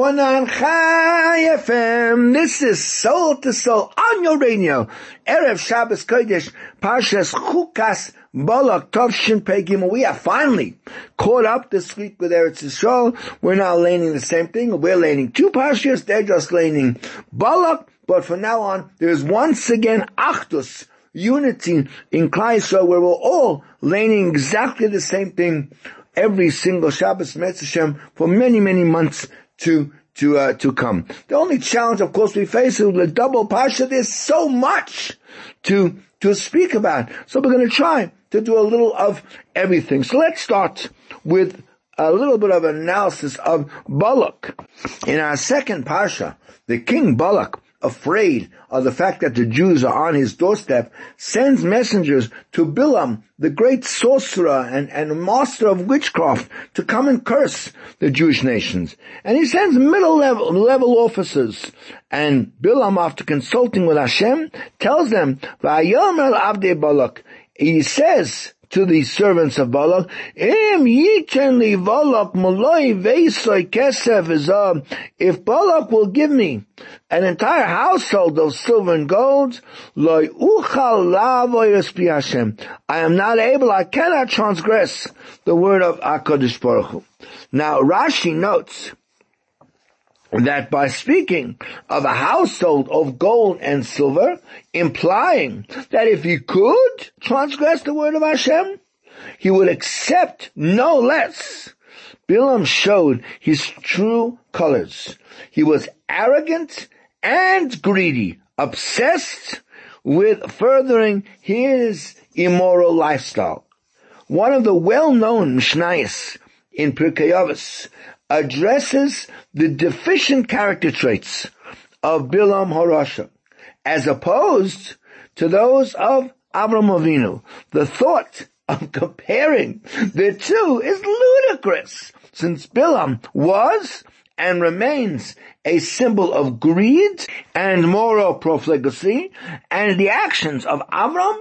101.9 Chai FM. This is Soul to Soul on your radio. Erev Shabbos Kodesh, Parshas Chukas Balak Tovshin Pegim. We are finally caught up this week with Eretz Yisrael. We're now laning the same thing. We're laning two Parshas. They're just laning Balak. But from now on, there's once again Achdus, unity in Klal where we're all laning exactly the same thing every single Shabbos Metzashem for many, many months to to uh, to come. The only challenge, of course, we face is with the double pasha. There's so much to to speak about, so we're going to try to do a little of everything. So let's start with a little bit of analysis of Balak. In our second pasha, the king Balak afraid of the fact that the Jews are on his doorstep, sends messengers to Bilam, the great sorcerer and, and master of witchcraft, to come and curse the Jewish nations. And he sends middle level, level officers. And Bilam, after consulting with Hashem, tells them, Balak, he says, to the servants of Balak, Im li Balak maloi veisoi kesef is if Balak will give me an entire household of silver and gold, loy uchal. I am not able, I cannot transgress the word of HaKadosh Baruch Hu. Now Rashi notes, that by speaking of a household of gold and silver, implying that if he could transgress the word of Hashem, he would accept no less. Bilam showed his true colors. He was arrogant and greedy, obsessed with furthering his immoral lifestyle. One of the well-known Mishnayos in Pirkei Avos addresses the deficient character traits of Bilam Harasha, as opposed to those of Avram Avinu. The thought of comparing the two is ludicrous, since Bilam was and remains a symbol of greed and moral profligacy, and the actions of Avram,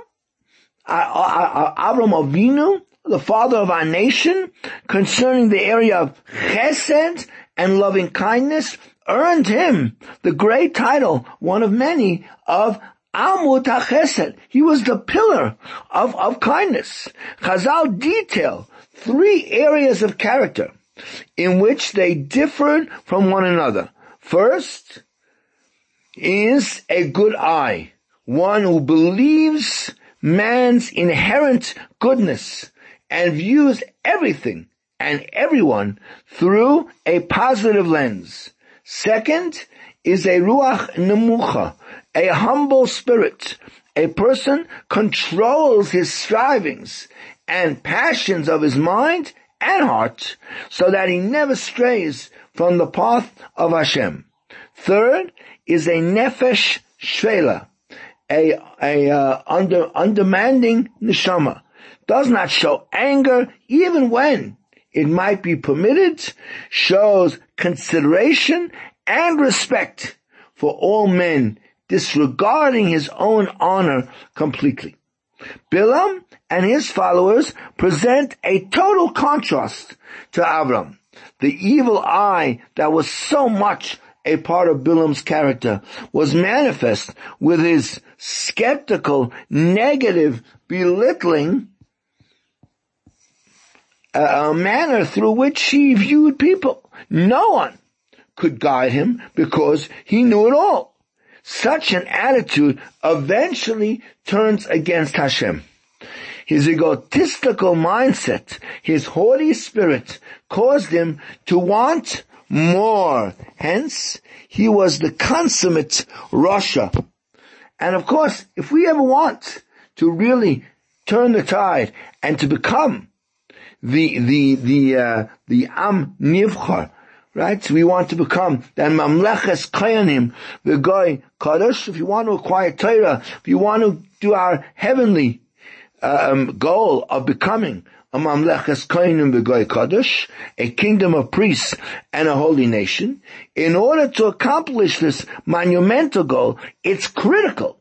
uh, uh, uh, Avram Avinu, the father of our nation, concerning the area of chesed and loving kindness, earned him the great title, one of many, of Amud HaChesed. He was the pillar of, of kindness. Chazal detail three areas of character in which they differed from one another. First is a good eye, one who believes man's inherent goodness and views everything and everyone through a positive lens. Second is a ruach nemucha, a humble spirit. A person controls his strivings and passions of his mind and heart so that he never strays from the path of Hashem. Third is a nefesh shvela, a, a uh, under, undemanding neshama, does not show anger even when it might be permitted, shows consideration and respect for all men, disregarding his own honor completely. Bilam and his followers present a total contrast to Avram. The evil eye that was so much a part of Bilam's character was manifest with his skeptical, negative, belittling a manner through which he viewed people. No one could guide him because he knew it all. Such an attitude eventually turns against Hashem. His egotistical mindset, his haughty spirit caused him to want more. Hence, he was the consummate rasha. And of course, if we ever want to really turn the tide and to become the the the uh, the Am Nivchar, right? We want to become that mamleches kayanim, the goy kadosh. If you want to acquire Torah, if you want to do our heavenly um, goal of becoming a mamleches kayanim v'goy kadosh, a kingdom of priests and a holy nation. In order to accomplish this monumental goal, it's critical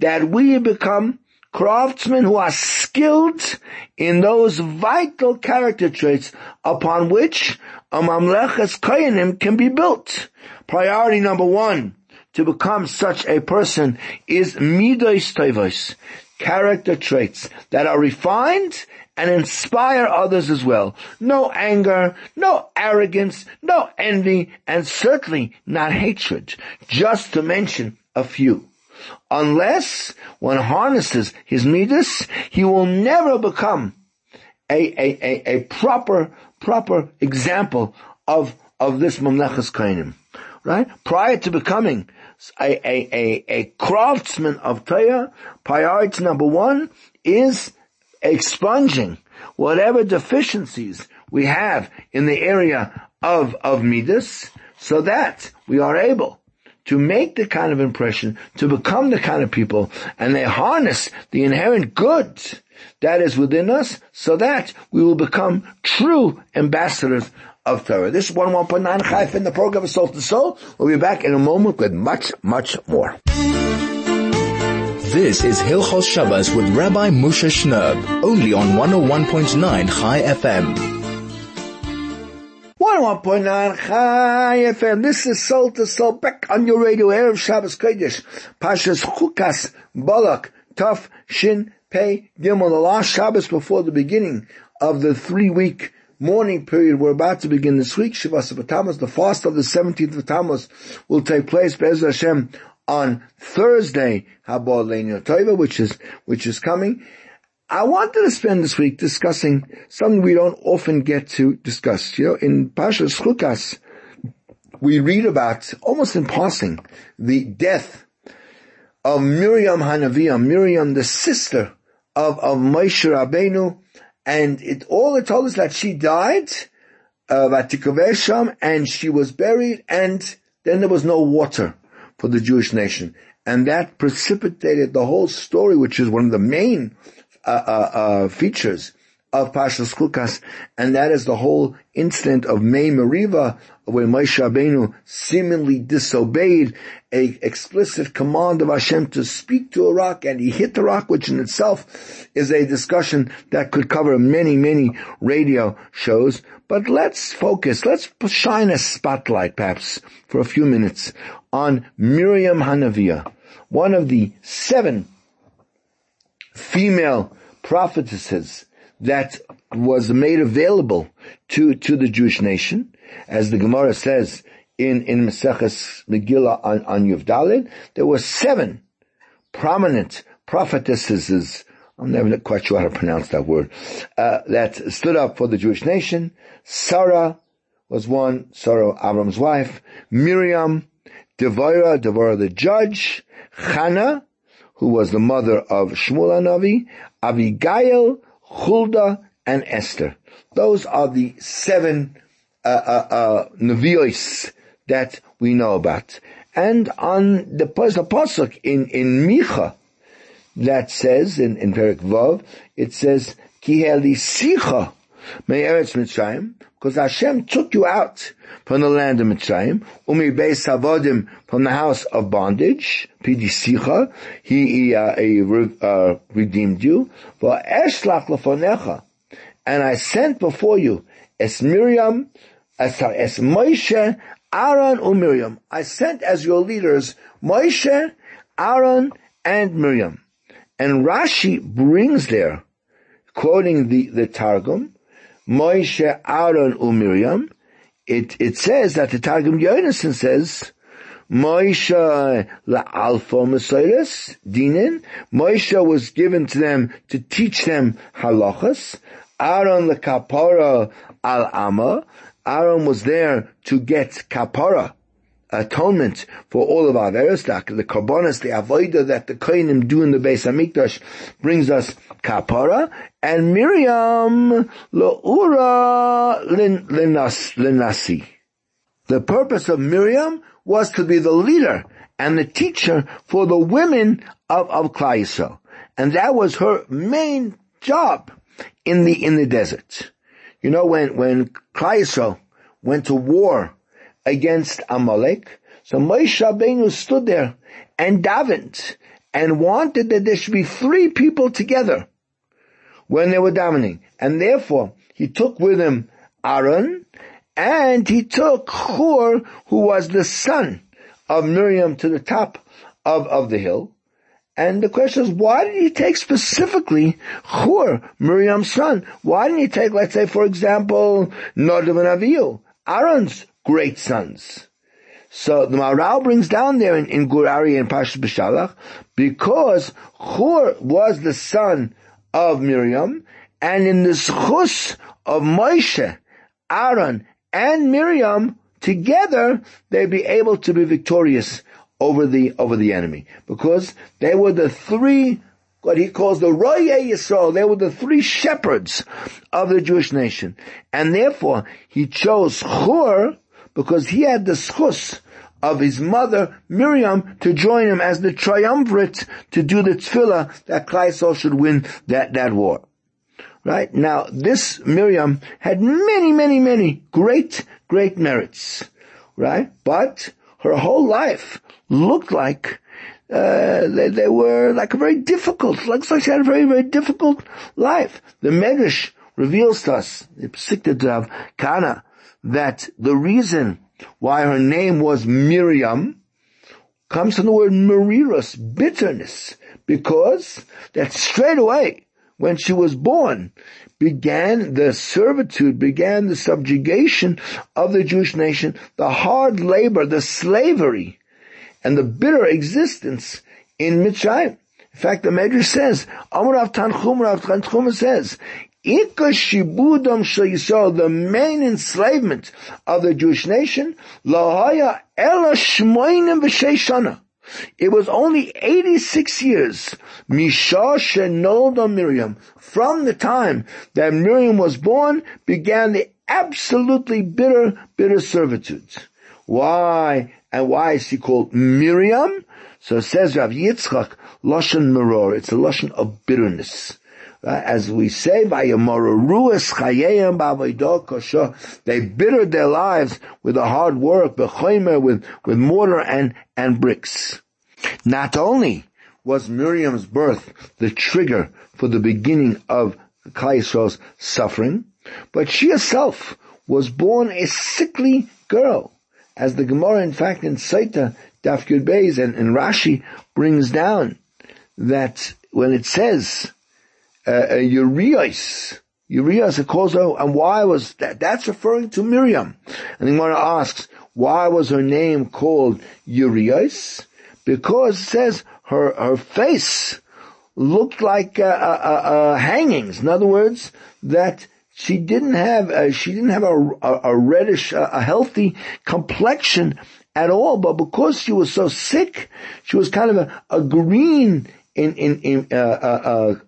that we become craftsmen who are skilled in those vital character traits upon which a mamleches kayanim can be built. Priority number one to become such a person is midos tovos, character traits that are refined and inspire others as well. No anger, no arrogance, no envy, and certainly not hatred, just to mention a few. Unless one harnesses his midas, he will never become a, a, a, a proper, proper example of, of this mamlechas kainim. Right? Prior to becoming a, a, a, a craftsman of Torah, priority number one is expunging whatever deficiencies we have in the area of, of Midas, so that we are able to make the kind of impression, to become the kind of people, and they harness the inherent good that is within us, so that we will become true ambassadors of Torah. This is 11.9 Chayf in the program of Soul to Soul. We'll be back in a moment with much, much more. This is Hilchos Shabbos with Rabbi Moshe Shnerb, only on 101.9 Chai FM. 101.9 Chai FM. This is Soul to Soul back on your radio. Erev Shabbos Kodesh. Pashas Chukas Balak Tuf Shin Pei Gimel. The last Shabbos before the beginning of the three week mourning period we're about to begin this week. Shavas of Tammuz. The fast of the 17th of Tammuz will take place, Be'ez Hashem, on Thursday, Habor Toiva, which is, which is coming. I wanted to spend this week discussing something we don't often get to discuss. You know, in Pashas Chukas, we read about, almost in passing, the death of Miriam Hanaviyah, Miriam, the sister of, of Moshe Rabbeinu, and it, all it told us that she died, uh, and she was buried, and then there was no water for the Jewish nation. And that precipitated the whole story, which is one of the main uh, uh, uh, features of Pashas Chukas, and that is the whole incident of Mei Meriva, where Moshe Rabbeinu seemingly disobeyed a explicit command of Hashem to speak to a rock, and he hit the rock, which in itself is a discussion that could cover many, many radio shows. But let's focus, let's shine a spotlight, perhaps, for a few minutes on Miriam Hanaviah, one of the seven female prophetesses that was made available to, to the Jewish nation, as the Gemara says in, in Maseches Megillah on, on Yuvdalid, there were seven prominent prophetesses, I'm never quite sure how to pronounce that word, uh, that stood up for the Jewish nation. Sarah was one, Sarah, Avram's wife, Miriam, Devorah, Devorah the judge, Chana, who was the mother of Shmuel Navi, Abigail, Huldah, and Esther. Those are the seven uh, uh, uh, that we know about. And on the, pasuk in in Micha that says in in Perik Vav, it says Ki sicha because Hashem took you out from the land of Mitzrayim, umi beis havodim from the house of bondage, he, he, uh, uh, redeemed you, for eshlach lefonecha, and I sent before you es Miriam, as, as Moshe, Aaron, and Miriam. I sent as your leaders Moshe, Aaron, and Miriam. And Rashi brings there, quoting the, the Targum, Moshe, Aaron, and Miriam, it, it says that the Targum Yonason says, Moshe la'alfa Messias, dinin. Moshe was given to them to teach them halachas. Aaron the kapara al ama. Aaron was there to get kapara, atonement for all of our veros, the karbonas, the avoida that the kohenim do in the Beis Hamikdash brings us kapara, and Miriam lo'ura linasi. The purpose of Miriam was to be the leader and the teacher for the women of, of Yisrael. And that was her main job in the, in the desert. You know, when, when Yisrael went to war against Amalek, so Moshe Rabbeinu stood there and davened and wanted that there should be three people together when they were davening. And therefore, he took with him Aaron and he took Hur, who was the son of Miriam to the top of, of the hill. And the question is, why did he take specifically Hur, Miriam's son? Why didn't he take, let's say, for example, Nadav and Avihu, Aaron's great sons? So the Maharal brings down there in, in Gur Aryeh and Pashas B'Shalach, because Hur was the son of Miriam, and in the schus of Moshe, Aaron, and Miriam, together, they'd be able to be victorious over the, over the enemy. Because they were the three, what he calls the Roye Yisrael, they were the three shepherds of the Jewish nation. And therefore, he chose Hur, because he had the schus of his mother Miriam to join him as the triumvirate to do the tefillah that Klal should win that, that war. Right? Now, this Miriam had many, many, many great, great merits. Right? But her whole life looked like uh, they, they, were like a very difficult, looks like she had a very, very difficult life. The Medrash reveals to us, the Psikta of Kana, that the reason why her name was Miriam comes from the word Mariras, bitterness, because that straight away, when she was born, began the servitude, began the subjugation of the Jewish nation, the hard labor, the slavery, and the bitter existence in Mitzrayim. In fact, the Medrash says, Amrav Tanchum Rav Tanchum says, shibudam shel the main enslavement of the Jewish nation, lahaya ela shmoinim v'sheshana. It was only 86 years, Misha Shenolda Miriam, from the time that Miriam was born, began the absolutely bitter, bitter servitude. Why? And why is she called Miriam? So says Rav Yitzchak, Lashon Meror, it's a Lashon of bitterness. Uh, as we say, by ruas kosha, they bittered their lives with the hard work, with, with mortar and, and bricks. Not only was Miriam's birth the trigger for the beginning of Klal suffering, but she herself was born a sickly girl. As the Gemara, in fact, in Saita, Daf Yud Beis and, and Rashi brings down that when it says Urias. Urias, it calls out, and why was that? That's referring to Miriam. And the Gemara asks, why was her name called Urias? Because it says her, her face looked like uh, uh, uh, hangings. In other words, that she didn't have uh, she didn't have a, a, a reddish, a healthy complexion at all. But because she was so sick, she was kind of a, a green in in, in uh, uh,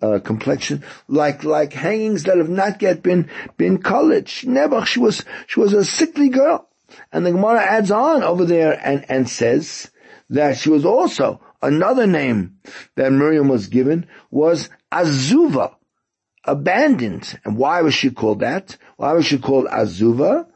uh, uh, complexion, like like hangings that have not yet been been colored. She never she was she was a sickly girl, and the Gemara adds on over there and and says that she was also another name that Miriam was given was Azuva, abandoned. And why was she called that? Why was she called Azuva?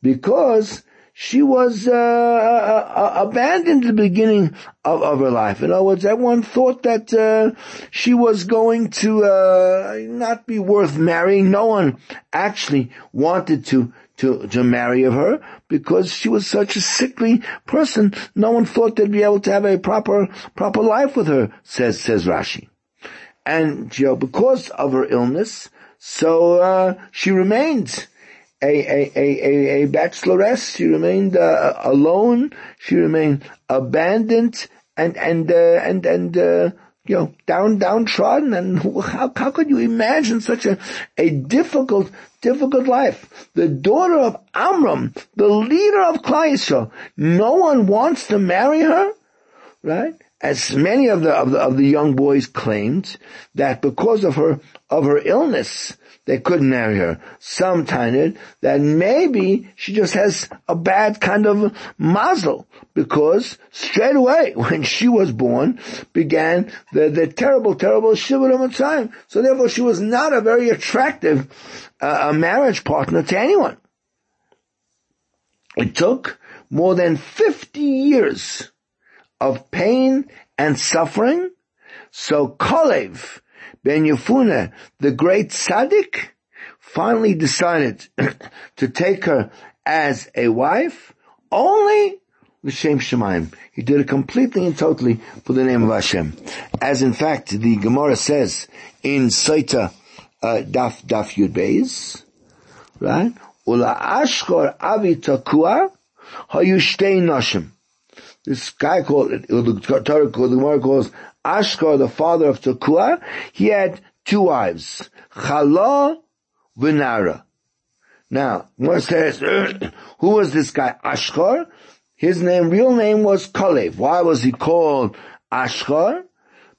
Because she was uh, uh, uh, abandoned at the beginning of, of, her life. In other words, everyone thought that uh, she was going to uh, not be worth marrying. No one actually wanted to to to marry her because she was such a sickly person. No one thought they'd be able to have a proper proper life with her. Says says Rashi, and you know because of her illness, so uh, she remained a, a, a, a, bacheloress. She remained uh, alone. She remained abandoned and, and, uh, and, and, uh, you know, down, downtrodden. And how, how could you imagine such a, a difficult, difficult life? The daughter of Amram, the leader of Klal no one wants to marry her, right? As many of the, of the, of the young boys claimed that because of her, of her illness, they couldn't marry her. Some that maybe she just has a bad kind of mazel because straight away when she was born began the, the terrible, terrible Shiva time. So therefore she was not a very attractive uh, marriage partner to anyone. It took more than 50 years of pain and suffering. So Kolev ben Yefune, the great tzaddik, finally decided to take her as a wife only L'Shem Shemaim. He did it completely and totally for the name of Hashem. As in fact, the Gemara says in Saita uh, Daf Daf Yud Beis, right? Ula Ashkor Avi Takua Hayushtei Nashim. This guy called, it the Torah called, the Gemara calls Ashkar, the father of Takua, he had two wives, Chala Vinara. Now, Gemara says, who was this guy? Ashkar? His name, real name was Kalev. Why was he called Ashkar?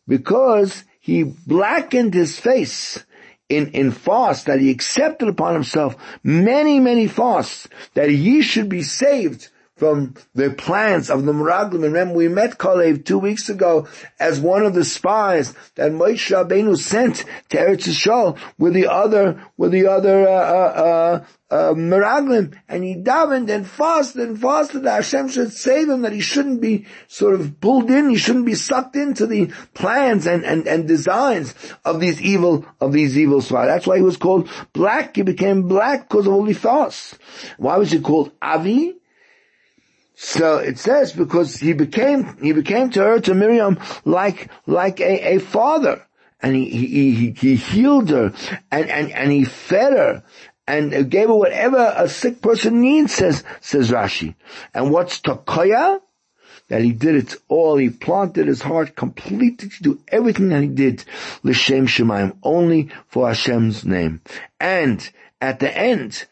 Because he blackened his face in, in fast that he accepted upon himself many, many fasts that he should be saved from the plans of the Meraglim. Remember, we met Kalev two weeks ago as one of the spies that Moshe Rabbeinu sent to Eretz Yisrael with the other, with the other, uh, uh, uh, Meraglim. And he davened and fasted and fasted that Hashem should save him, that he shouldn't be sort of pulled in, he shouldn't be sucked into the plans and, and, and designs of these evil, of these evil spies. That's why he was called black. He became black because of all holy thoughts. Why was he called Avi? So it says because he became, he became to her, to Miriam, like, like a, a father. And he, he, he, he healed her and, and, and he fed her and gave her whatever a sick person needs, says, says Rashi. And what's Takoya? That he did it all. He planted his heart completely to do everything that he did. L'Shem Shemaim. Only for Hashem's name. And at the end,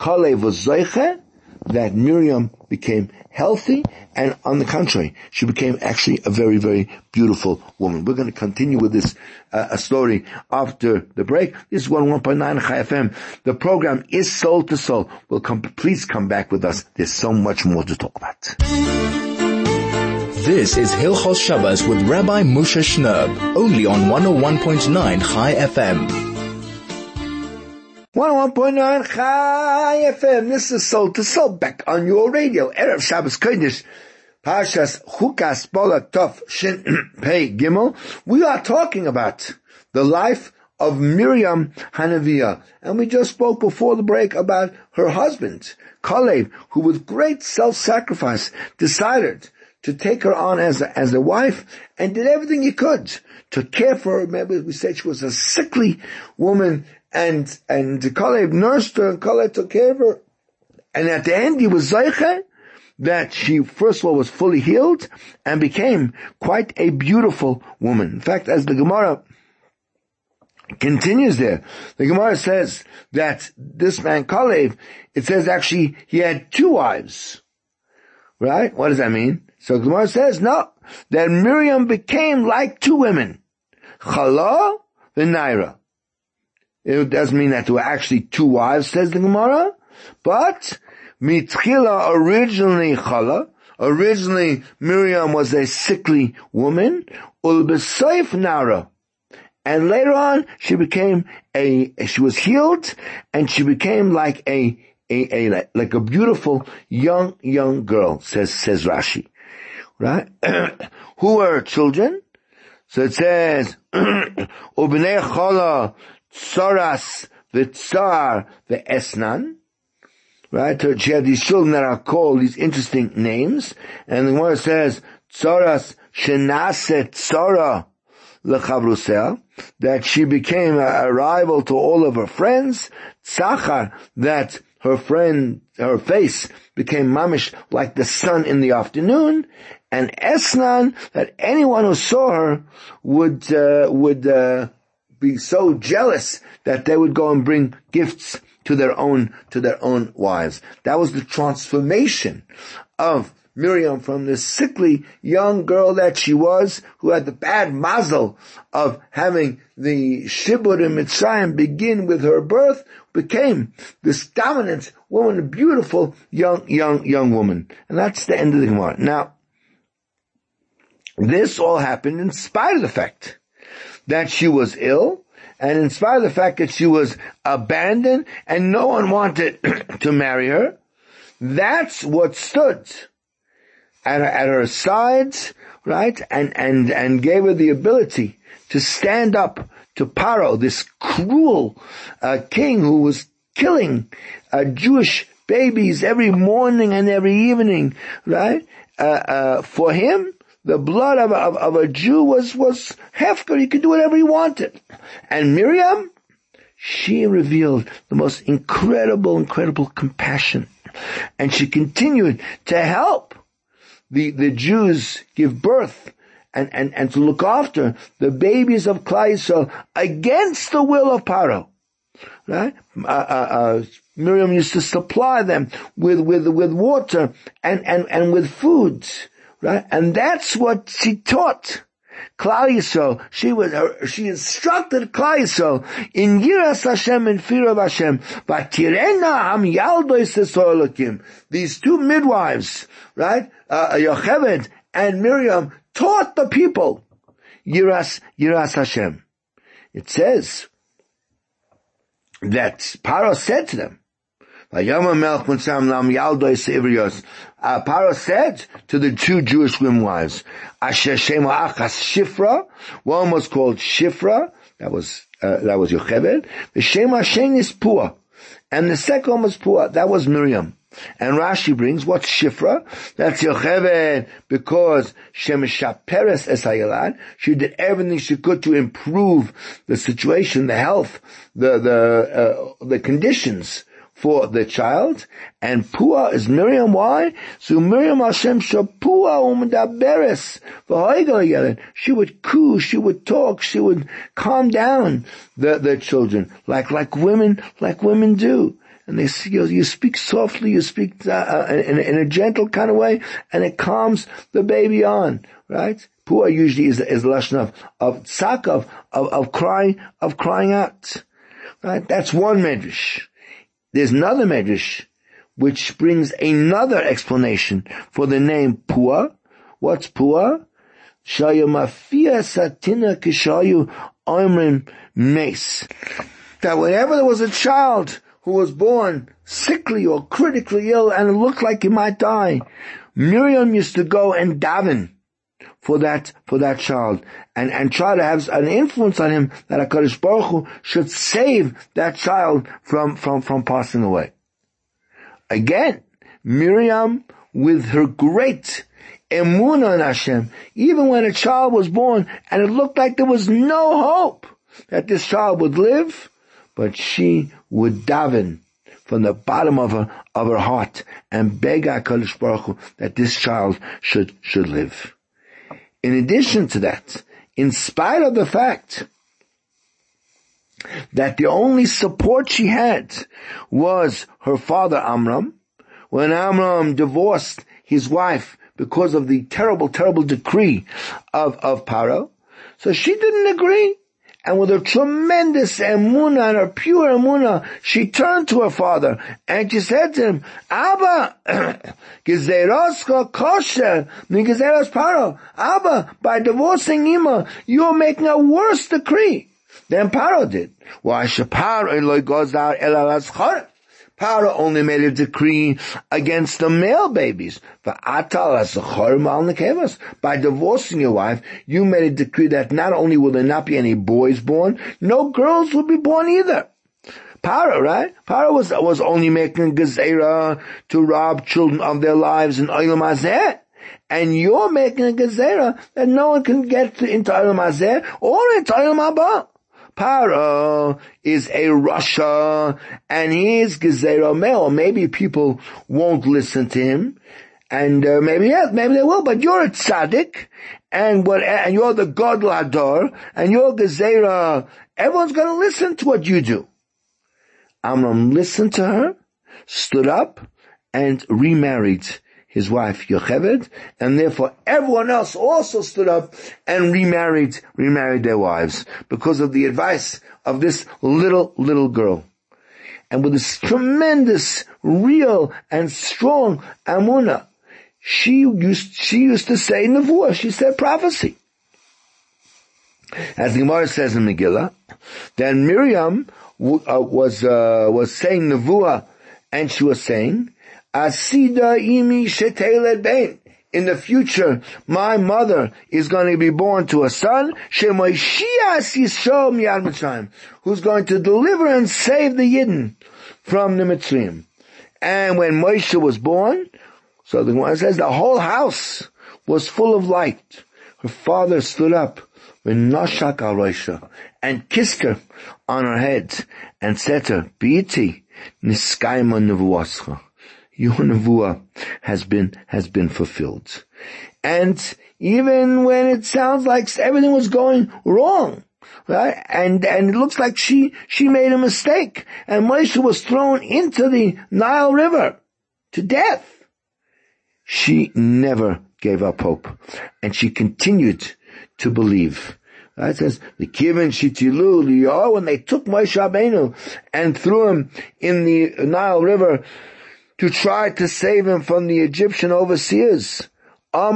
Kalev was Zeiche, that Miriam became healthy and on the contrary, she became actually a very, very beautiful woman. We're going to continue with this uh, story after the break. This is 101.9 Chai FM. The program is Soul to Soul. Will come, please come back with us. There's so much more to talk about. This is Hilchos Shabbos with Rabbi Moshe Shnerb, only on 101.9 Chai FM. 101.9 Chai FM. This is Soul to Soul back on your radio. Erev Shabbos Kodesh. Pashas Chukas Bola Tov Shin Pei Gimel. We are talking about the life of Miriam Hanaviah. And we just spoke before the break about her husband, Kalev, who with great self-sacrifice decided to take her on as a, as a wife and did everything he could to care for her. Remember, we said she was a sickly woman and, and Kalev nursed her and Kalev took care of her. And at the end he was Zayche that she first of all was fully healed and became quite a beautiful woman. In fact, as the Gemara continues there, the Gemara says that this man Kalev, it says actually he had two wives. Right? What does that mean? So Gemara says, no, that Miriam became like two women. Chala and Naira. It doesn't mean that there were actually two wives, says the Gemara, but Mitchila originally Chala, originally Miriam was a sickly woman, Ulbesoif Nara, and later on she became a, she was healed, and she became like a, a, a like a beautiful young, young girl, says, says Rashi. Right? Who are her children? So it says, Tsoras, the Tsar, the Esnan, right? So She had these children that are called these interesting names, and the one says, Tsoras Shenase Tsora Lechavrusel, that she became a, a, rival to all of her friends, Tzachar, that her friend, her face became mamish like the sun in the afternoon, and Esnan, that anyone who saw her would, uh, would, uh, be so jealous that they would go and bring gifts to their own, to their own wives. That was the transformation of Miriam from the sickly young girl that she was, who had the bad mazel of having the Shibud in Mitzrayim begin with her birth, became this dominant woman, a beautiful young, young, young woman. And that's the end of the Gemara. Now, this all happened in spite of the fact that she was ill, and in spite of the fact that she was abandoned and no one wanted to marry her, that's what stood at her, at her sides, right? And, and, and gave her the ability to stand up to Paro, this cruel uh, king who was killing uh, Jewish babies every morning and every evening, right? Uh, uh for him, the blood of, of, of a Jew was, was hefker. He could do whatever he wanted. And Miriam, she revealed the most incredible, incredible compassion. And she continued to help the, the Jews give birth and, and, and to look after the babies of Klal against the will of Paro. Right? Uh, uh, uh, Miriam used to supply them with, with, with water and, and, and with foods. Right? And that's what she taught. Klal Yisrael, she was, uh, she instructed Klal Yisrael in Yiras Hashem and fear of Hashem. Vatirena Am Yaldois These two midwives, right? Uh, Yocheved and Miriam taught the people Yiras, Yiras Hashem. It says that Paro said to them, uh, Paro said to the two Jewish women wives, Asher Shema Achas Shifra, one was called Shifra, that was, uh, that was Yocheved, the Shema Shen is Pua, and the second one was Pua, that was Miriam. And Rashi brings, what's Shifra? That's Yocheved, because Shemeshaperes Esayalad, she did everything she could to improve the situation, the health, the, the, uh, the conditions for the child, and Pua is Miriam. Why? So Miriam Hashem Shapua umdaberes She would coo, she would talk, she would calm down the, the children, like, like women, like women do. And they see, you, you speak softly, you speak uh, uh, in, in, a gentle kind of way, and it calms the baby on, right? Pua usually is, is lashon of, of tzak, of, of, of crying, of crying out. Right? That's one medrash. There's another medrash which brings another explanation for the name Pua. What's Pua? Shayu mafia satina kishayu oimrim mace. That whenever there was a child who was born sickly or critically ill and looked like he might die, Miriam used to go and daven for that, for that child and, and try to have an influence on him that HaKadosh Baruch Hu should save that child from, from, from passing away. Again, Miriam with her great emunah in Hashem, even when a child was born and it looked like there was no hope that this child would live, but she would daven from the bottom of her, of her heart and beg HaKadosh Baruch Hu that this child should, should live. In addition to that, in spite of the fact that the only support she had was her father Amram, when Amram divorced his wife because of the terrible, terrible decree of, of Paro, so she didn't agree and with a tremendous emuna and a pure emuna, she turned to her father and she said to him, Abba, kosher, paro. Abba, by divorcing Ima, you're making a worse decree than Paro did. Why should Paro goes out Paro only made a decree against the male babies. By divorcing your wife, you made a decree that not only will there not be any boys born, no girls will be born either. Para, right? Para was, was only making gezerah to rob children of their lives in Olam Hazeh. And you're making a gezerah that no one can get into Olam Hazeh or into Olam Haba. Paro is a rasha and he's Gezerah Mel. Maybe people won't listen to him. And uh, maybe yes, maybe they will, but you're a tzaddik, and what, and you're the God Lador, and you're Gezerah. Everyone's gonna listen to what you do. Amram listened to her, stood up, and remarried his wife Yocheved, and therefore everyone else also stood up and remarried, remarried their wives because of the advice of this little, little girl. And with this tremendous, real, and strong amuna, she used, she used to say nevuah, she said prophecy. As the Gemara says in Megillah, then Miriam uh, was, uh, was saying nevuah, and she was saying, Asida imi sheteled bein. In the future, my mother is going to be born to a son, who's going to deliver and save the Yidden from the Mitzrayim. And when Moshe was born, so the one says the whole house was full of light. Her father stood up with and kissed her on her head and said to her, your nevuah has been, has been fulfilled. And even when it sounds like everything was going wrong, right? And, and it looks like she, she made a mistake and Moshe was thrown into the Nile River to death. She never gave up hope and she continued to believe. Right? It says, the Kivin Shitilu when they took Moshe Rabbeinu and threw him in the Nile River, to try to save him from the Egyptian overseers. Her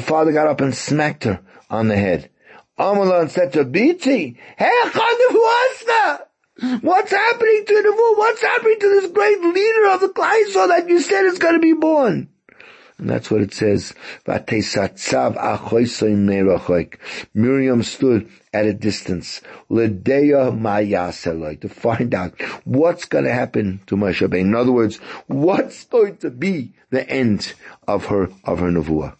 father got up and smacked her on the head. Amalan said to Biti, What's happening to the What's happening to this great leader of the Klaisor that you said is going to be born? And that's what it says. Miriam stood at a distance. To find out what's going to happen to Moshe In other words, what's going to be the end of her, of her nevuah.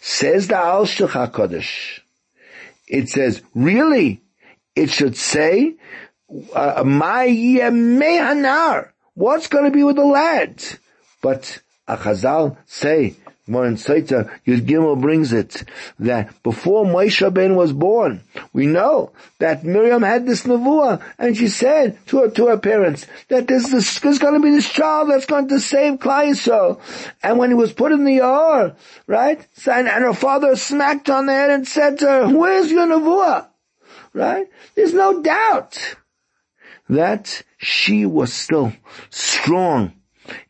Says the Al HaKadosh. It says, really, it should say, uh, What's going to be with the lads? But a Chazal say, more in Saita, Yud Gimel brings it, that before Moshe Ben was born, we know that Miriam had this nevuah, and she said to her, to her parents, that this, going to be this child that's going to save Yisrael. And when he was put in the Or, right, and, her father smacked on the head and said to her, where's your nevuah? Right? There's no doubt that she was still strong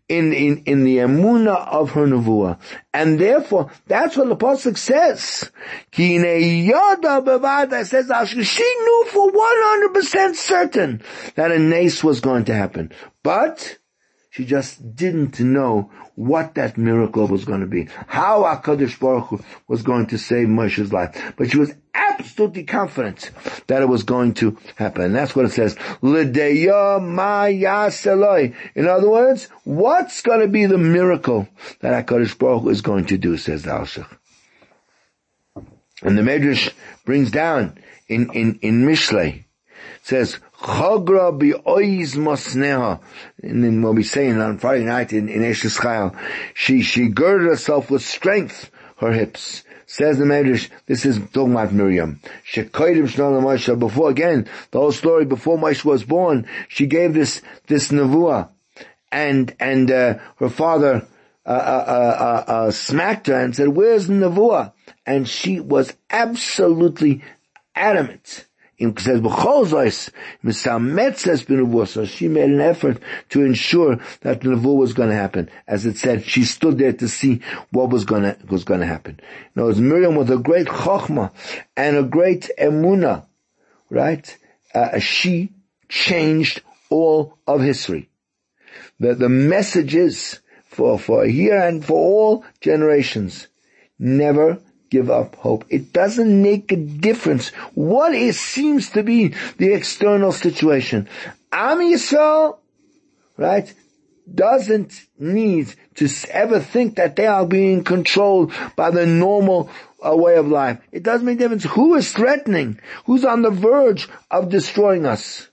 in, in, in the emuna of her nevuah. And therefore, that's what the Pasuk says. Ki says, she knew for 100% certain that a nace was going to happen. But, she just didn't know what that miracle was going to be. How HaKadosh Baruch Hu was going to save Moshe's life. But she was absolutely confident that it was going to happen. And that's what it says. In other words, what's going to be the miracle that HaKadosh Baruch Hu is going to do, says the Alshach. And the Medrash brings down in, in, in Mishlei, says, Chagra bi oiz mosneha. And then what we say on Friday night in, in Eshes she, she girded herself with strength, her hips. Says the Medrash, this is talking about Miriam. She kaidim shnaila ma'ishah. Before, again, the whole story, before Moshe was born, she gave this, this nevuah. And, and, uh, her father, uh, uh, uh, uh, smacked her and said, where's the nevuah? And she was absolutely adamant im says b'cholzos misametzes b'nevuah. So she made an effort to ensure that the nevuah was going to happen. As it said, she stood there to see what was going to was going to happen. Now, as Miriam was a great chokhmah and a great emuna, right? Uh, she changed all of history. The the message is for for here and for all generations. Never give up hope. It doesn't make a difference what it seems to be the external situation. Am Yisrael, right, doesn't need to ever think that they are being controlled by the normal uh, way of life. It doesn't make a difference who is threatening, who's on the verge of destroying us.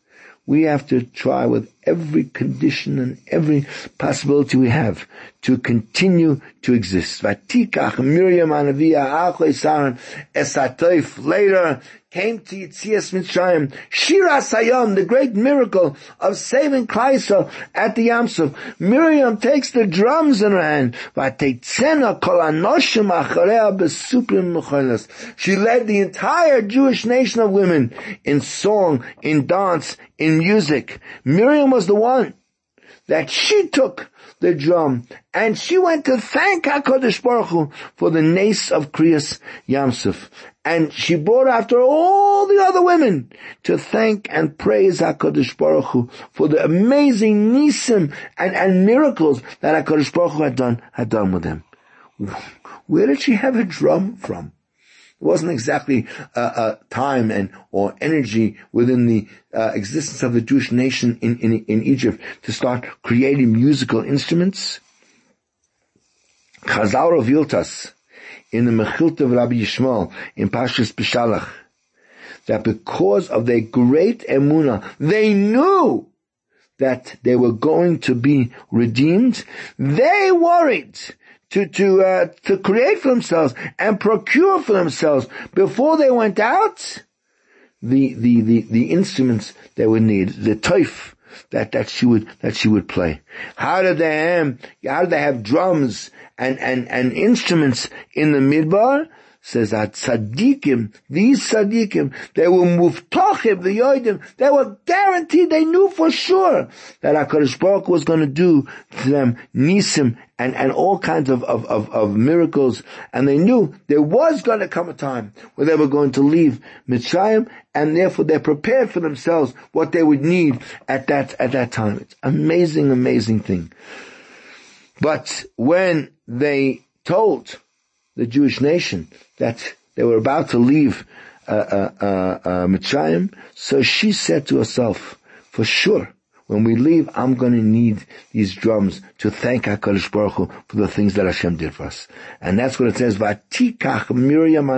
We have to try with every condition and every possibility we have to continue to exist. Vatikach Miriam Anavia Saran Esatoif later came to Yitzias Mitzrayim. Shira Sayam, the great miracle of saving Klaisel at the Yamsuf. Miriam takes the drums in her hand. She led the entire Jewish nation of women in song, in dance, in music. Miriam was the one that she took the drum and she went to thank HaKadosh Baruch Hu for the nace of Kriyas Yamsuf. And she brought after all the other women to thank and praise HaKadosh Baruch Hu for the amazing nisim and, and miracles that HaKadosh Baruch Hu had done, had done with them. Where did she have a drum from? It wasn't exactly time and or energy within the uh, existence of the Jewish nation in, in, in Egypt to start creating musical instruments. Chazal revealed us in the Mechilta of Rabbi Yishmael in Pashas Beshalach that because of their great emuna, they knew that they were going to be redeemed. They worried to to uh, to create for themselves and procure for themselves before they went out the the the, the instruments they would need, the toif that that she would that she would play. How did they um, how did they have drums and and and instruments in the midbar? says that tzaddikim, these tzaddikim, they were muftachim, the yoidim, they were guaranteed, they knew for sure that HaKadosh Baruch was going to do to them nisim and, and all kinds of, of, of, of miracles, and they knew there was going to come a time where they were going to leave Mitzrayim, and therefore they prepared for themselves what they would need at that, at that time. It's amazing, amazing thing. But when they told the Jewish nation that they were about to leave uh, uh, uh, uh, Mitzrayim. So she said to herself, for sure, when we leave, I'm going to need these drums to thank HaKadosh Baruch Hu for the things that Hashem did for us. And that's what it says, Vatikach Miriam.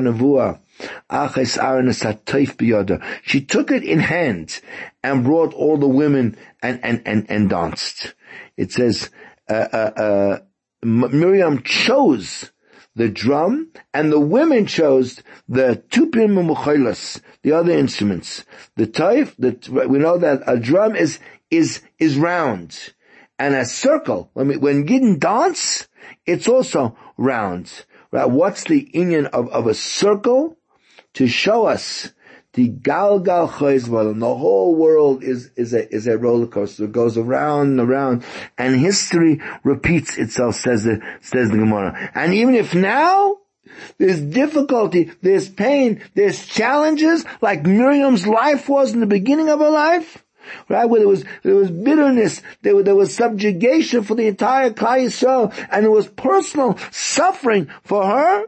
She took it in hand and brought all the women and, and, and, and danced. It says, uh, uh, uh Miriam chose the drum, and the women chose the tupim the other instruments. The taif, the, we know that a drum is, is, is round. And a circle, when, we, when Gidden dance, it's also round. Right? What's the union of, of a circle? To show us the Galgal Chayzvalim, the whole world is, is a, is a roller coaster. It goes around and around and history repeats itself, says the, says the Gemara. And even if now, there's difficulty, there's pain, there's challenges, like Miriam's life was in the beginning of her life, right? Where there was there was bitterness, there, there was subjugation for the entire Klal Yisrael, and there was personal suffering for her.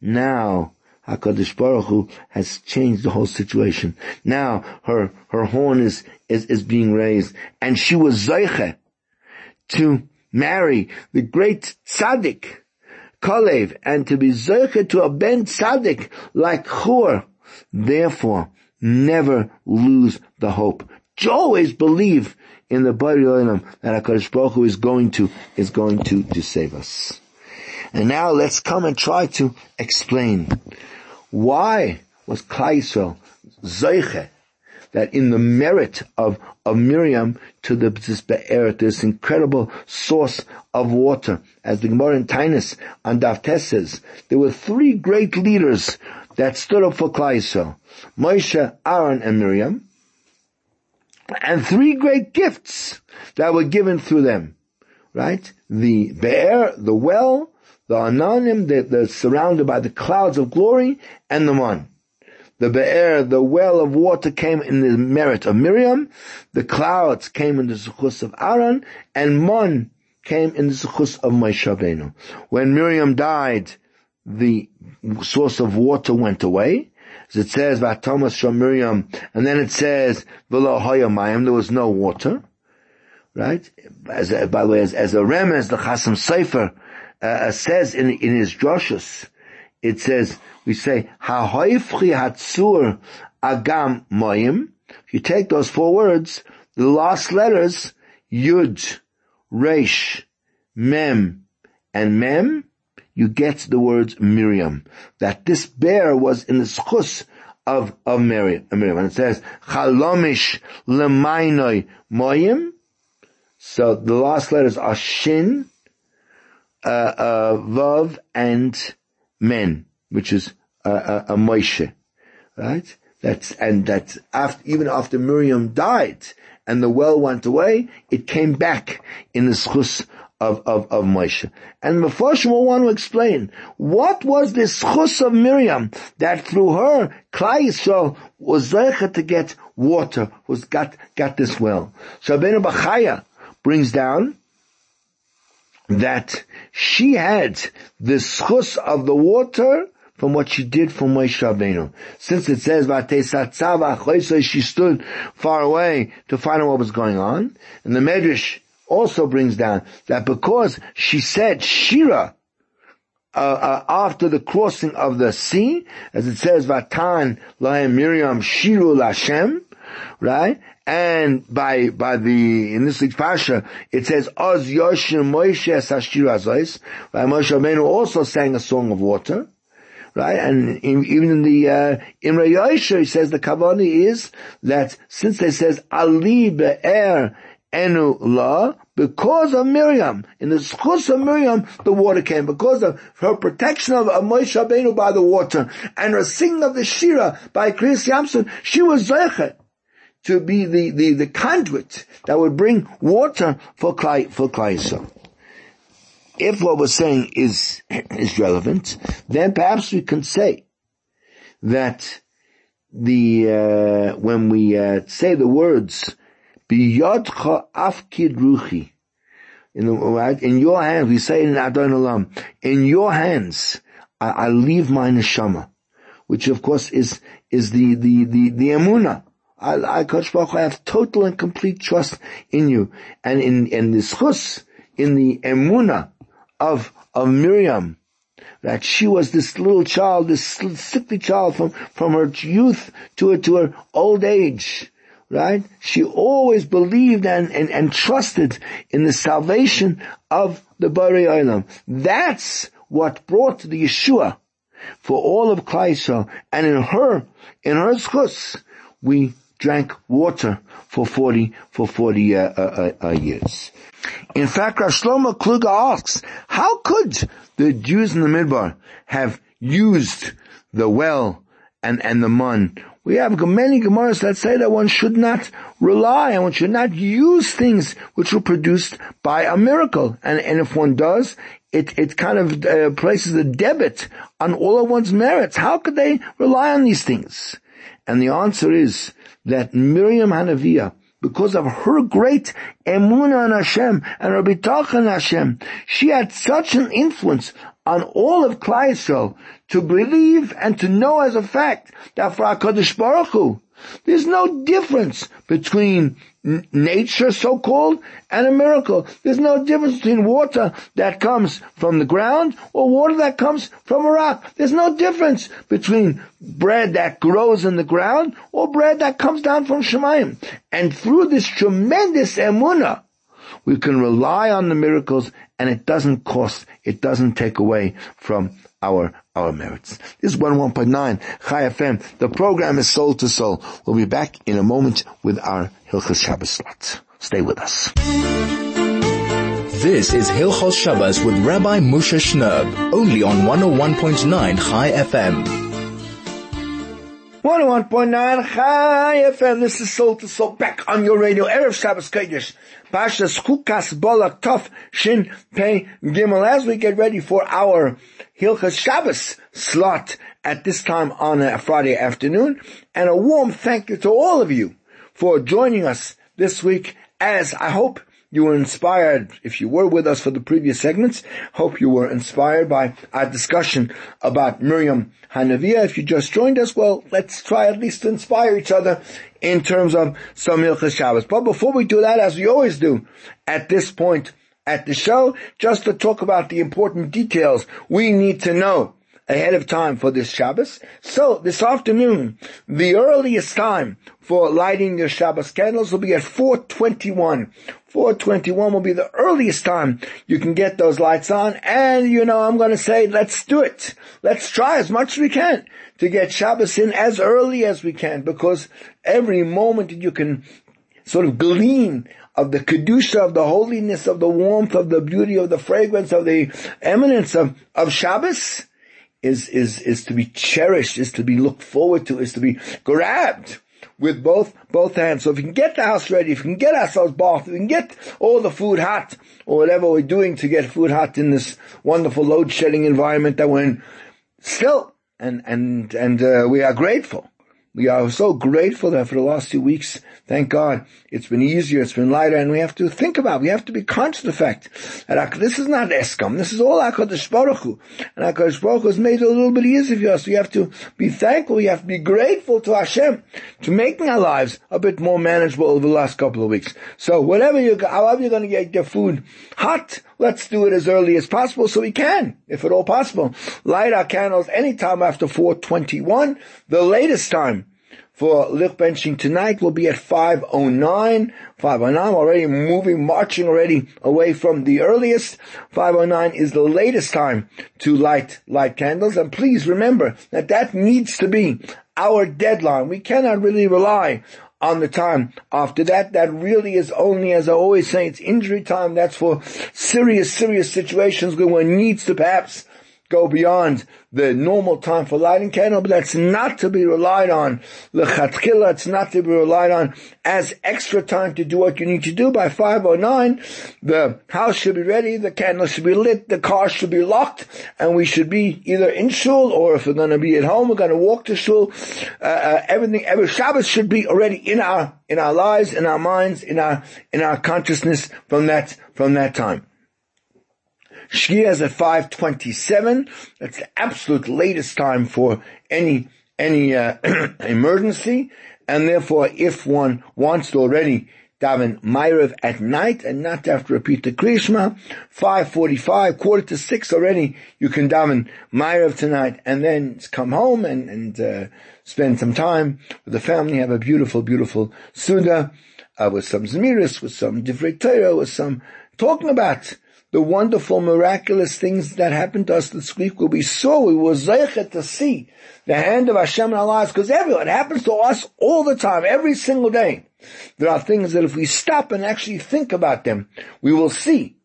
Now HaKadosh Baruch Hu has changed the whole situation. Now her, her horn is, is, is being raised and she was Zeiche to marry the great tzaddik, Kalev, and to be Zeiche to a ben tzaddik like Chur. Therefore, never lose the hope. Always believe in the Bari Olam that HaKadosh Baruch Hu is going to, is going to, to save us. And now let's come and try to explain why was Klal Zeiche that in the merit of, of Miriam to the, this Be'er, this incredible source of water, as the Gemara in Tainus on Daftes says, there were three great leaders that stood up for Klal Moshe, Aaron, and Miriam, and three great gifts that were given through them, right? The Be'er, the well, the Ananim, they're, they're surrounded by the clouds of glory, and the Mon. The Be'er, the well of water came in the merit of Miriam, the clouds came in the Zuchus of Aaron, and Mon came in the Zuchus of Moshe Rabbeinu. When Miriam died, the source of water went away, as it says, Vatomas Shom Miriam, and then it says, there was no water, right? As a, by the way, as, as a remez, the Chasam Sofer uh, uh, says in, in his drushes, it says, we say, Ha'hoifchi hatzur agam moyim. If you take those four words, the last letters, Yud, Resh, Mem, and Mem, you get the words Miriam. That this bear was in the schus of, of Miriam. And it says, Chalomish lemainoi moyim. So the last letters are Shin, uh, uh, Vav, and Men, which is a, a, a Moshe. Right? That's, and that's after, even after Miriam died and the well went away, it came back in the schus of, of, of Moshe. And Mephoshim will want to explain, what was this chus of Miriam that through her, Klal Yisrael was zeicha to get water, was got, got this well. So Rabbeinu Bachaya brings down that she had the chus of the water from what she did for Moshe Rabbeinu. Since it says, she stood far away to find out what was going on. And the Medrash also brings down that because she said Shira uh, uh, after the crossing of the sea, as it says, Vatan Lahem Miriam Shiru Lashem, right? And by, by the, in this Pasha, it says, Oz Yoshim Moshe Sashir Azois, right? Moshe Rabbeinu also sang a song of water, right? And in, even in the, uh, Imre Yosher, he says the Kavani is that since it says, Ali Be'er Enu La, because of Miriam. In the schus of Miriam, the water came. Because of her protection of, of Moshe Rabbeinu by the water, and her singing of the Shira by Krias Yam Suf, she was Zechet to be the, the, the conduit that would bring water for Klal, for Klal If what we're saying is, is relevant, then perhaps we can say that the, uh, when we, uh, say the words, Biyodcha afkid ruchi. In, the, right? in your hands, we say in Adon Olam, in your hands, I, I, leave my neshama, which of course is, is the, the, the, the emuna. I, I, Coach Baruch, I have total and complete trust in you. And in, in this chus, in the emuna of, of Miriam, that she was this little child, this sickly child from, from her youth to her, to her old age right? She always believed and, and, and trusted in the salvation of the Bari Olam. That's what brought the Yeshua for all of Klaisel. And in her, in her schus, we drank water for 40, for 40 uh, uh, uh, uh, years. In fact, Rav Shlomo Kluger asks, how could the Jews in the Midbar have used the well and, and the mun we have many Gemaras that say that one should not rely and one should not use things which were produced by a miracle. And, and if one does, it, it kind of uh, places a debit on all of one's merits. How could they rely on these things? And the answer is that Miriam Hanaviah, because of her great emunah on Hashem and her bitachon Hashem, she had such an influence on all of Klal to believe and to know as a fact that for HaKadosh Baruch Hu, there's no difference between nature, so-called, and a miracle. There's no difference between water that comes from the ground or water that comes from a rock. There's no difference between bread that grows in the ground or bread that comes down from Shemayim. And through this tremendous emunah, we can rely on the miracles and it doesn't cost, it doesn't take away from our, our merits. This is 101.9 Chai FM. The program is Soul to Soul. We'll be back in a moment with our Hilchas Shabbos slot. Stay with us. This is Hilchos Shabbos with Rabbi Moshe Shnerb, only on 101.9 Chai FM. 101.9 Chai FM. This is Soul to Soul back on your radio. Erev Shabbos Kodesh. Pashas Chukas Bolak Tov Shin Pei Gimel. As we get ready for our Hilchas Shabbos slot at this time on a Friday afternoon. And a warm thank you to all of you for joining us this week as I hope you were inspired, if you were with us for the previous segments, hope you were inspired by our discussion about Miriam Hanaviah. If you just joined us, well, let's try at least to inspire each other in terms of some Hilchas Shabbos. But before we do that, as we always do at this point at the show, just to talk about the important details we need to know ahead of time for this Shabbos. So this afternoon, the earliest time for lighting your Shabbos candles will be at 421. 421 will be the earliest time you can get those lights on. And you know, I'm going to say, let's do it. Let's try as much as we can to get Shabbos in as early as we can because every moment that you can sort of glean of the kedusha, of the holiness, of the warmth, of the beauty, of the fragrance, of the eminence of, of Shabbos is, is, is to be cherished, is to be looked forward to, is to be grabbed with both, both hands. So if we can get the house ready, if we can get ourselves bathed, if we can get all the food hot, or whatever we're doing to get food hot in this wonderful load shedding environment that we're in, still, and, and, and, uh, we are grateful we are so grateful that for the last two weeks, thank God, it's been easier, it's been lighter, and we have to think about, we have to be conscious of the fact that this is not Eskam, this is all HaKadosh Baruch Hu. And HaKadosh Baruch Hu has made it a little bit easier for us. We have to be thankful, we have to be grateful to Hashem to making our lives a bit more manageable over the last couple of weeks. So whatever you, however you're going to get your food hot, let's do it as early as possible so we can, if at all possible, light our candles anytime after 421. The latest time for lich benching tonight will be at 509. 509 already moving, marching already away from the earliest. 509 is the latest time to light, light candles. And please remember that that needs to be our deadline. We cannot really rely on the time after that. That really is only, as I always say, it's injury time. That's for serious, serious situations where one needs to perhaps go beyond the normal time for lighting candle, but that's not to be relied on. Lechatchila, it's not to be relied on as extra time to do what you need to do. By 509, the house should be ready, the candle should be lit, the car should be locked, and we should be either in shul, or if we're going to be at home, we're going to walk to shul. Uh, uh, everything, every Shabbos should be already in our, in our lives, in our minds, in our, in our consciousness from that, from that time. Shkia is at 527. That's the absolute latest time for any, any, uh, emergency. And therefore, if one wants to already daven Myrav at night and not have to repeat the Krishma, 545, quarter to six already, you can daven Myrav tonight and then come home and, and, uh, spend some time with the family, have a beautiful, beautiful Suda, uh, with some Zmiris, with some Divrei Torah, with some talking about the wonderful, miraculous things that happened to us this week where we saw, we were zeichet to see the hand of Hashem in our lives, because everyone, happens to us all the time, every single day. There are things that if we stop and actually think about them, we will see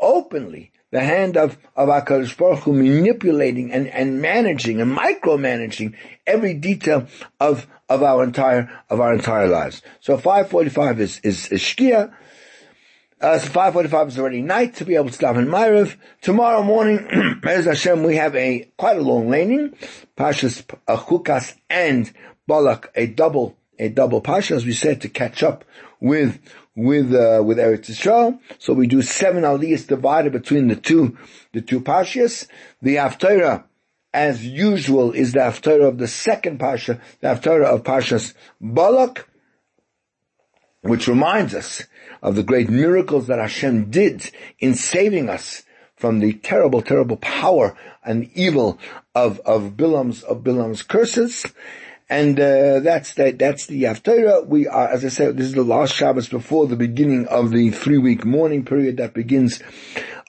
openly the hand of, of HaKadosh Baruch Hu manipulating and, and managing and micromanaging every detail of, of our entire, of our entire lives. So 545 is, is, is Shkia. Uh, so 5.45 is already night to be able to stop in Myriv. Tomorrow morning, as Hashem, we have a, quite a long laning. Pashas Chukas and Balak, a double, a double Pasha, as we said, to catch up with, with, uh, with Eretz Yisrael. So we do seven aliyahs divided between the two, the two Pashas. The Haftarah, as usual, is the Haftarah of the second Pasha, the Haftarah of Pashas Balak, which reminds us of the great miracles that Hashem did in saving us from the terrible, terrible power and evil of, of Bilam's, of Bilam's curses. And, uh, that's the, that's the Haftarah. We are, as I said, this is the last Shabbos before the beginning of the three week mourning period that begins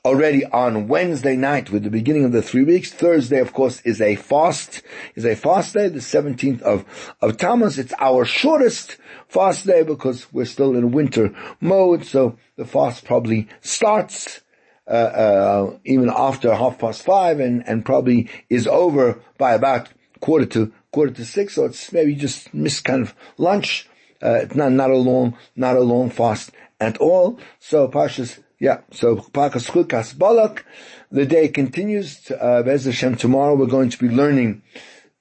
already on Wednesday night with the beginning of the three weeks. Thursday, of course, is a fast, is a fast day, the 17th of, of Tammuz. It's our shortest fast day because we're still in winter mode. So the fast probably starts, uh, uh, even after half past five and, and probably is over by about quarter to, quarter to six. So it's maybe just missed kind of lunch. Uh, not, not a long, not a long fast at all. So Pashas yeah, so Pakas Chukas Balak, the day continues. Uh, Hashem, tomorrow we're going to be learning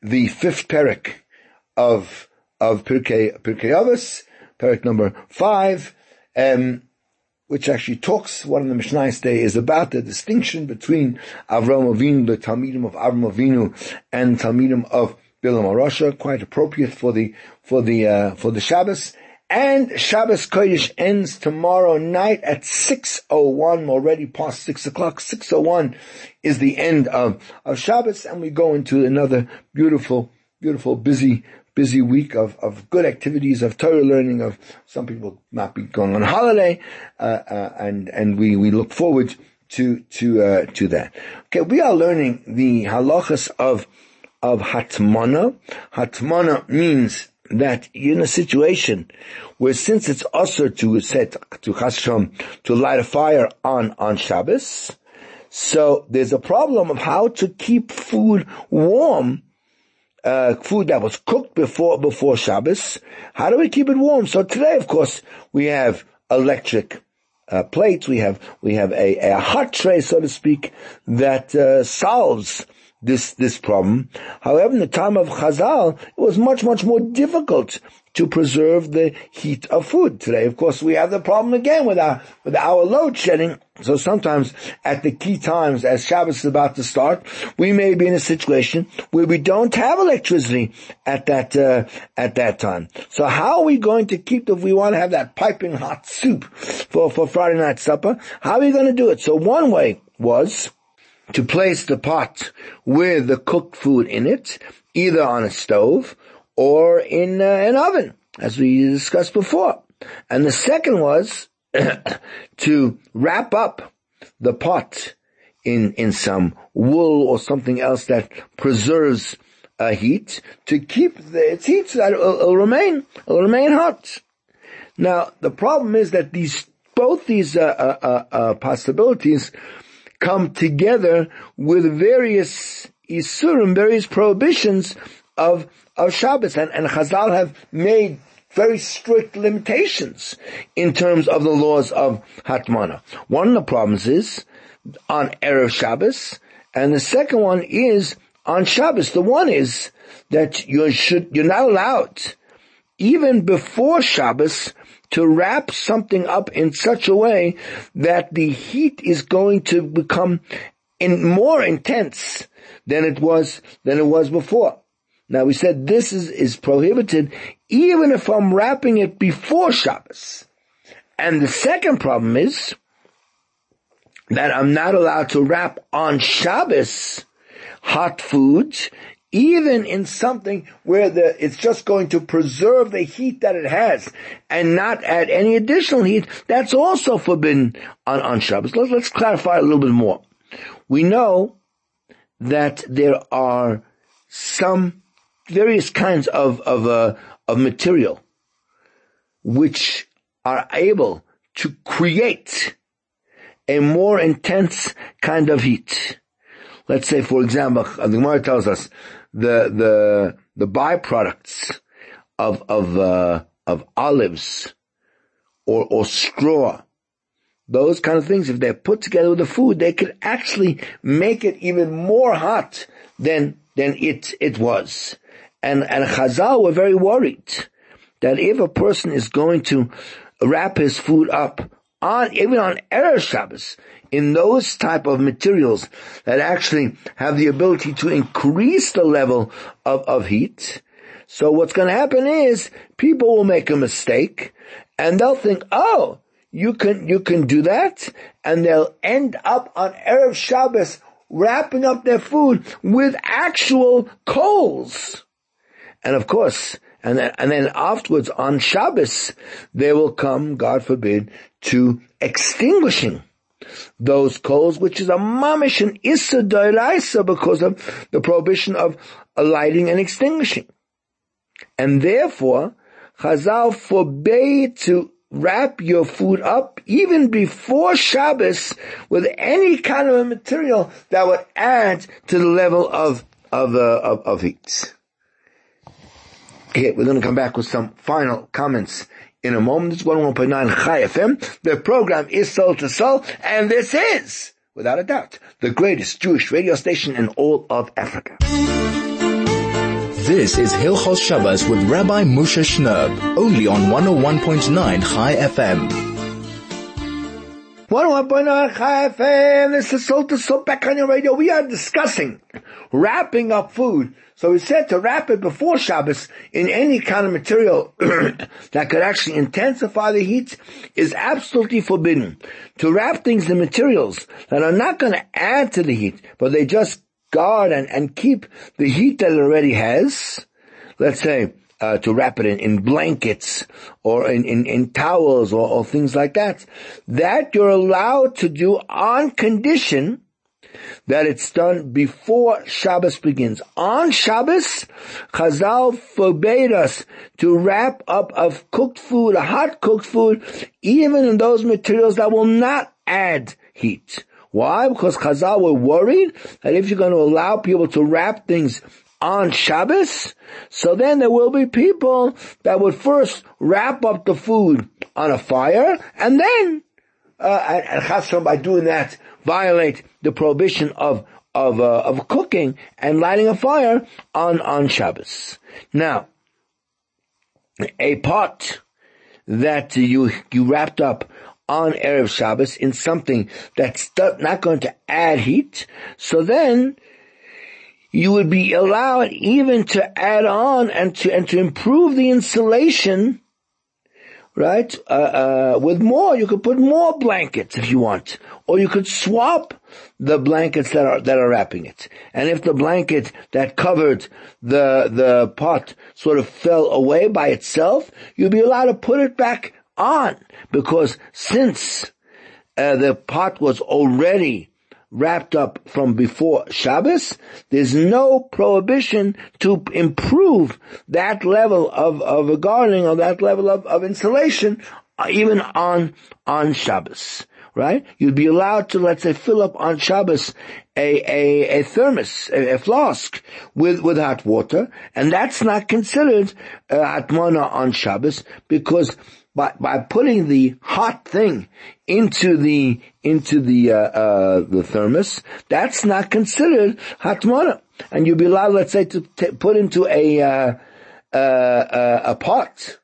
the fifth parak of of Pirkei Pirkei Avos, parak number five, um, which actually talks. One of the Mishnahs today is about the distinction between Avram Avinu, the Talmidim of Avram Avinu, and Talmidim of Bilam. Quite appropriate for the for the uh, for the Shabbos. And Shabbos Kodesh ends tomorrow night at 6.01, already past 6 o'clock. 6.01 is the end of, of Shabbos, and we go into another beautiful, beautiful, busy, busy week of, of good activities, of Torah learning, of some people might be going on holiday, uh, uh, and, and we, we look forward to, to, uh, to that. Okay, we are learning the halachas of, of hatmana. Hatmana means that you're in a situation where since it's usher to set to Hashem to light a fire on, on Shabbos, so there's a problem of how to keep food warm, uh, food that was cooked before, before Shabbos. How do we keep it warm? So today, of course, we have electric uh, plates. We have we have a, a hot tray, so to speak, that uh, solves this this problem. However, in the time of Chazal, it was much much more difficult to preserve the heat of food. Today, of course, we have the problem again with our with our load shedding. So sometimes at the key times, as Shabbos is about to start, we may be in a situation where we don't have electricity at that uh, at that time. So how are we going to keep if we want to have that piping hot soup for for Friday night supper? How are we going to do it? So one way was to place the pot with the cooked food in it, either on a stove or in uh, an oven, as we discussed before. And the second was to wrap up the pot in, in some wool or something else that preserves uh, heat to keep the, its heat so that it'll, remain, it'll remain hot. Now, the problem is that these, both these, uh, uh, uh possibilities come together with various isurim, various prohibitions of, of Shabbos. And, and Chazal have made very strict limitations in terms of the laws of Hatmana. One of the problems is on Erev Shabbos, and the second one is on Shabbos. The one is that you should, you're not allowed, even before Shabbos, to wrap something up in such a way that the heat is going to become in more intense than it was than it was before. Now we said this is, is prohibited even if I'm wrapping it before Shabbos. And the second problem is that I'm not allowed to wrap on Shabbos hot foods even in something where the, it's just going to preserve the heat that it has and not add any additional heat, that's also forbidden on, on Shabbos. Let's, let's clarify a little bit more. We know that there are some various kinds of, of, uh, of material which are able to create a more intense kind of heat. Let's say, for example, the Gemara tells us the the the byproducts of of uh, of olives or or straw, those kind of things, if they're put together with the food, they could actually make it even more hot than than it it was. And and Chazal were very worried that if a person is going to wrap his food up on even on Erev Shabbos, in those type of materials that actually have the ability to increase the level of, of heat. So what's going to happen is people will make a mistake and they'll think, oh, you can, you can do that and they'll end up on Erev Shabbos wrapping up their food with actual coals. And of course, and then, and then afterwards on Shabbos, they will come, God forbid, to extinguishing those coals, which is a mamish and issa doiraisa because of the prohibition of lighting and extinguishing. And therefore, Chazal forbade to wrap your food up even before Shabbos with any kind of a material that would add to the level of of uh, of, of heat. Okay, we're going to come back with some final comments in a moment. It's 101.9 Chai FM. The program is Soul to Soul, and this is, without a doubt, the greatest Jewish radio station in all of Africa. This is Hilchos Shabbos with Rabbi Moshe Shnerb, only on 101.9 Chai FM. 101.9 Chai FM. This is Soul to Soul back on your radio. We are discussing wrapping up food. So he said to wrap it before Shabbos in any kind of material that could actually intensify the heat is absolutely forbidden. To wrap things in materials that are not going to add to the heat, but they just guard and, and keep the heat that it already has, let's say, uh, to wrap it in, in blankets or in, in, in towels or, or things like that, that you're allowed to do on condition that it's done before Shabbos begins. On Shabbos, Chazal forbade us to wrap up of cooked food, a hot cooked food, even in those materials that will not add heat. Why? Because Chazal were worried that if you're going to allow people to wrap things on Shabbos, so then there will be people that would first wrap up the food on a fire, and then, uh, and, and by doing that, violate the prohibition of of uh, of cooking and lighting a fire on on Shabbos. Now, a pot that you you wrapped up on erev Shabbos in something that's not going to add heat, so then you would be allowed even to add on and to and to improve the insulation right? Uh, uh, with more, you could put more blankets if you want, or you could swap the blankets that are that are wrapping it. And if the blanket that covered the the pot sort of fell away by itself, you'd be allowed to put it back on because since uh, the pot was already wrapped up from before Shabbos, there's no prohibition to improve that level of, of a gardening or that level of, of insulation uh, even on, on Shabbos. Right? You'd be allowed to, let's say, fill up on Shabbos a, a, a thermos, a, a, flask with, with hot water, and that's not considered uh, atmana on Shabbos because by, by putting the hot thing into the, into the, uh, uh, the thermos, that's not considered hatmana. And you'll be allowed, let's say, to t- put into a, uh, uh, uh, a pot,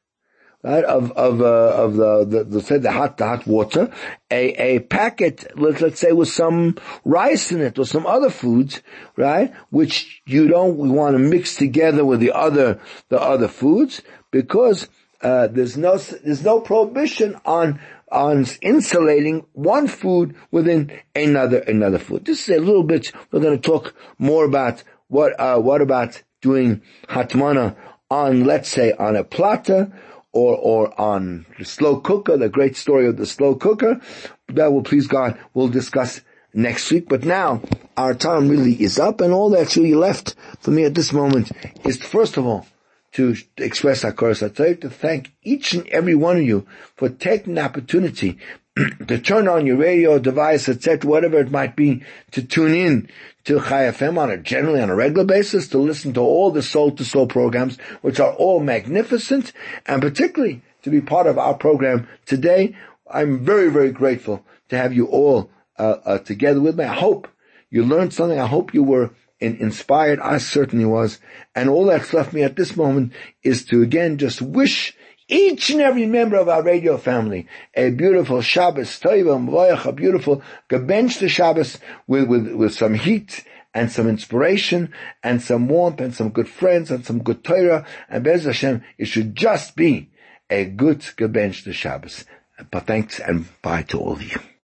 right, of, of, uh, of the, the, the, say the hot, the hot water, a, a packet, let, let's say with some rice in it or some other foods, right, which you don't want to mix together with the other, the other foods, because uh, there's no there's no prohibition on on insulating one food within another another food. This is a little bit. We're going to talk more about what uh, what about doing hatmana on let's say on a plata or or on the slow cooker. The great story of the slow cooker that will please God we'll discuss next week. But now our time really is up, and all that's really left for me at this moment is first of all to express our like to thank each and every one of you for taking the opportunity to turn on your radio device, etc., whatever it might be, to tune in to Chai FM on a generally on a regular basis, to listen to all the soul to soul programs, which are all magnificent, and particularly to be part of our program today. I'm very, very grateful to have you all uh, uh, together with me. I hope you learned something. I hope you were inspired. I certainly was. And all that's left me at this moment is to again just wish each and every member of our radio family a beautiful Shabbos, Toiva, a beautiful Gebench to Shabbos with, with, with some heat and some inspiration and some warmth and some good friends and some good Torah. And Bez Hashem, it should just be a good Gebench to Shabbos. But thanks and bye to all of you.